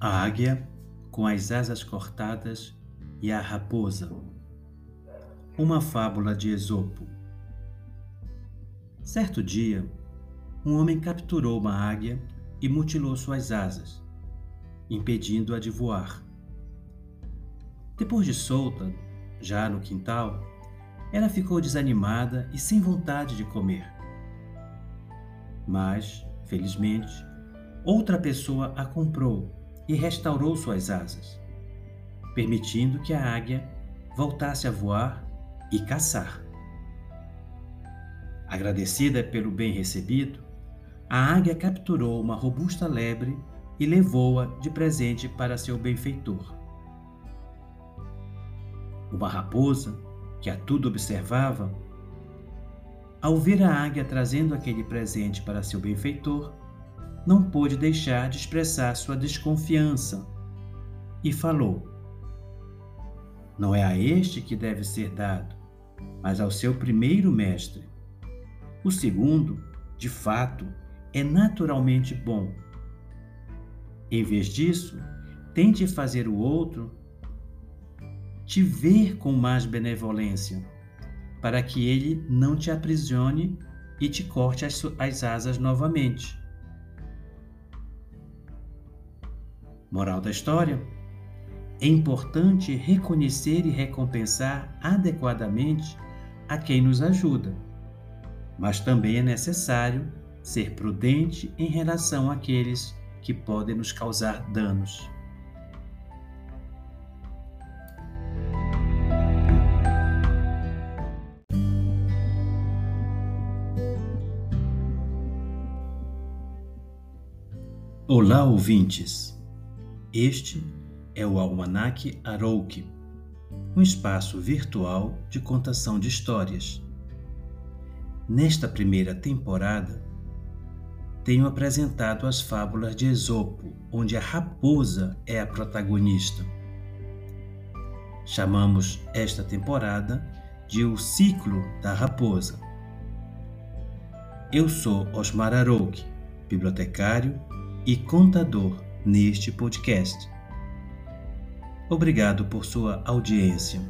A águia com as asas cortadas e a raposa. Uma fábula de Esopo. Certo dia, um homem capturou uma águia e mutilou suas asas, impedindo-a de voar. Depois de solta, já no quintal, ela ficou desanimada e sem vontade de comer. Mas, felizmente, outra pessoa a comprou e restaurou suas asas, permitindo que a águia voltasse a voar e caçar. Agradecida pelo bem recebido, a águia capturou uma robusta lebre e levou-a de presente para seu benfeitor. Uma raposa, que a tudo observava, ao ver a águia trazendo aquele presente para seu benfeitor, não pôde deixar de expressar sua desconfiança e falou: Não é a este que deve ser dado, mas ao seu primeiro mestre. O segundo, de fato, é naturalmente bom. Em vez disso, tente fazer o outro te ver com mais benevolência, para que ele não te aprisione e te corte as, as asas novamente. Moral da história: é importante reconhecer e recompensar adequadamente a quem nos ajuda, mas também é necessário ser prudente em relação àqueles que podem nos causar danos. Olá, ouvintes! Este é o Almanac Arouque, um espaço virtual de contação de histórias. Nesta primeira temporada, tenho apresentado as fábulas de Esopo, onde a raposa é a protagonista. Chamamos esta temporada de O Ciclo da Raposa. Eu sou Osmar Arouque, bibliotecário e contador neste podcast. Obrigado por sua audiência.